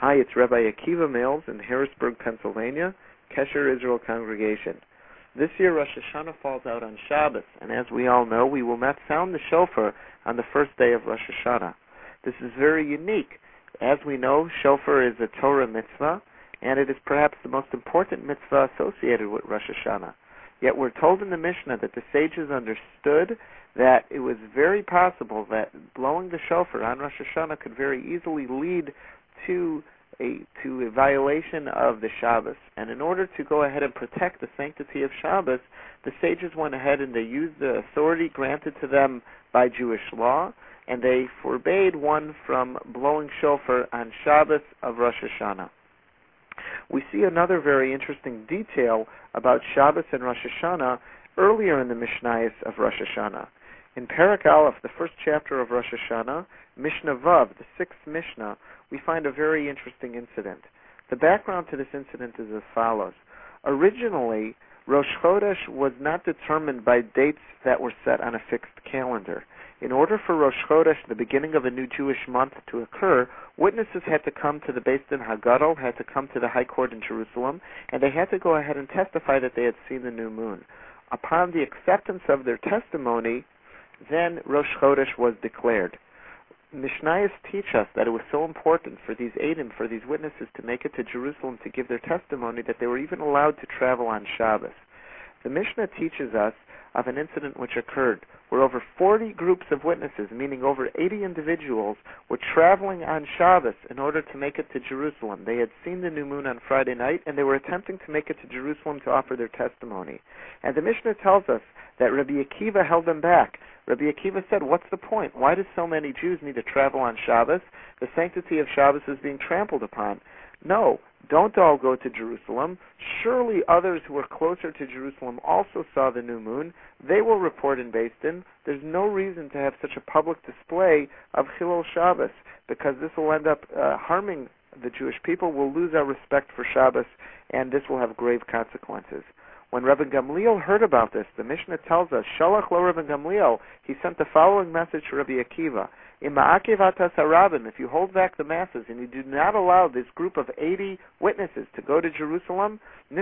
Hi, it's Rabbi Akiva Males in Harrisburg, Pennsylvania, Kesher Israel Congregation. This year Rosh Hashanah falls out on Shabbos, and as we all know, we will not sound the shofar on the first day of Rosh Hashanah. This is very unique. As we know, shofar is a Torah mitzvah, and it is perhaps the most important mitzvah associated with Rosh Hashanah. Yet we're told in the Mishnah that the sages understood that it was very possible that blowing the shofar on Rosh Hashanah could very easily lead to a to a violation of the Shabbos. And in order to go ahead and protect the sanctity of Shabbos, the sages went ahead and they used the authority granted to them by Jewish law, and they forbade one from blowing shofar on Shabbos of Rosh Hashanah. We see another very interesting detail about Shabbos and Rosh Hashanah earlier in the Mishnayos of Rosh Hashanah. In Perek Aleph, the first chapter of Rosh Hashanah, Mishnah Vav, the sixth Mishnah, we find a very interesting incident. The background to this incident is as follows. Originally, Rosh Chodesh was not determined by dates that were set on a fixed calendar. In order for Rosh Chodesh, the beginning of a new Jewish month, to occur, witnesses had to come to the Beis Din Hagadol, had to come to the High Court in Jerusalem, and they had to go ahead and testify that they had seen the new moon. Upon the acceptance of their testimony, then Rosh Chodesh was declared. Mishnayos teach us that it was so important for these Eidim, for these witnesses, to make it to Jerusalem to give their testimony that they were even allowed to travel on Shabbos. The Mishnah teaches us of an incident which occurred where over 40 groups of witnesses, meaning over 80 individuals, were traveling on Shabbos in order to make it to Jerusalem. They had seen the new moon on Friday night and they were attempting to make it to Jerusalem to offer their testimony. And the Mishnah tells us that Rabbi Akiva held them back. Rabbi Akiva said, What's the point? Why do so many Jews need to travel on Shabbos? The sanctity of Shabbos is being trampled upon. No, don't all go to Jerusalem. Surely others who were closer to Jerusalem also saw the new moon. They will report in Din. There's no reason to have such a public display of Chilul Shabbos because this will end up uh, harming the Jewish people. We'll lose our respect for Shabbos, and this will have grave consequences. When Rabbi Gamliel heard about this, the Mishnah tells us, Shalach lo Rabbi Gamliel, he sent the following message to Rabbi Akiva. If you hold back the masses and you do not allow this group of 80 witnesses to go to Jerusalem, you'll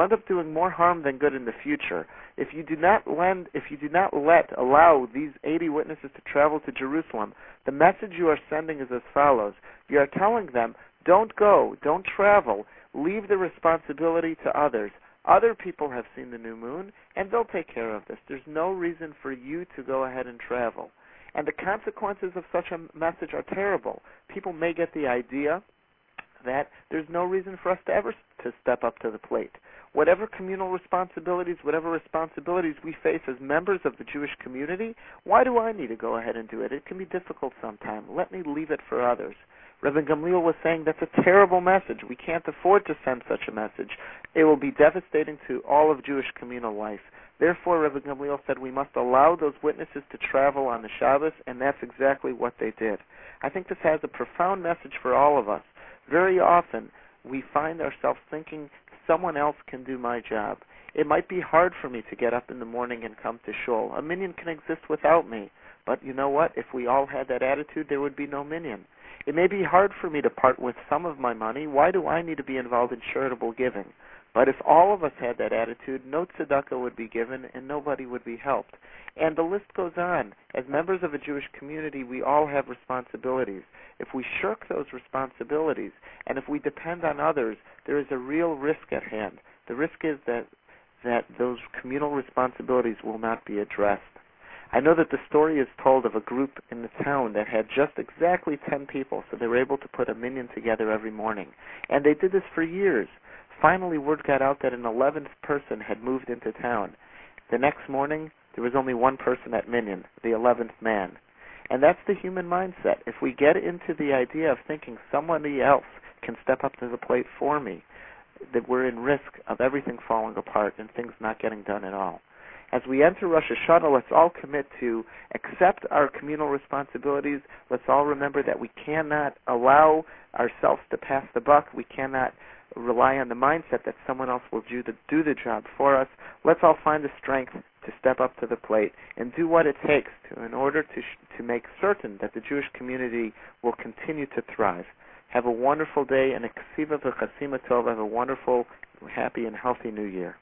end up doing more harm than good in the future. If you do not lend, if you do not let allow these 80 witnesses to travel to Jerusalem, the message you are sending is as follows: You are telling them, don't go, don't travel Leave the responsibility to others. Other people have seen the new moon, and they'll take care of this. There's no reason for you to go ahead and travel. And the consequences of such a message are terrible. People may get the idea that there's no reason for us to ever to step up to the plate. Whatever communal responsibilities, whatever responsibilities we face as members of the Jewish community, why do I need to go ahead and do it? It can be difficult sometimes. Let me leave it for others. Rabban Gamliel was saying that's a terrible message. We can't afford to send such a message. It will be devastating to all of Jewish communal life. Therefore, Rabban Gamliel said we must allow those witnesses to travel on the Shabbos, and that's exactly what they did. I think this has a profound message for all of us. Very often, we find ourselves thinking someone else can do my job. It might be hard for me to get up in the morning and come to shul. A minyan can exist without me. But you know what? If we all had that attitude, there would be no minyan. It may be hard for me to part with some of my money. Why do I need to be involved in charitable giving? But if all of us had that attitude, no tzedakah would be given and nobody would be helped. And the list goes on. As members of a Jewish community, we all have responsibilities. If we shirk those responsibilities and if we depend on others, there is a real risk at hand. The risk is that that those communal responsibilities will not be addressed. I know that the story is told of a group in the town that had just exactly 10 people, so they were able to put a minyan together every morning. And they did this for years. Finally, word got out that an 11th person had moved into town. The next morning, there was only one person at minyan, the 11th man. And that's the human mindset. If we get into the idea of thinking somebody else can step up to the plate for me, that we're in risk of everything falling apart and things not getting done at all as we enter Rosh Hashanah, let's all commit to accept our communal responsibilities. Let's all remember that we cannot allow ourselves to pass the buck. We cannot rely on the mindset that someone else will do the, do the job for us. Let's all find the strength to step up to the plate and do what it takes to in order to sh- to make certain that the Jewish community will continue to thrive. Have a wonderful day and a ksiva v'chasima tov. Have a wonderful, happy, and healthy new year.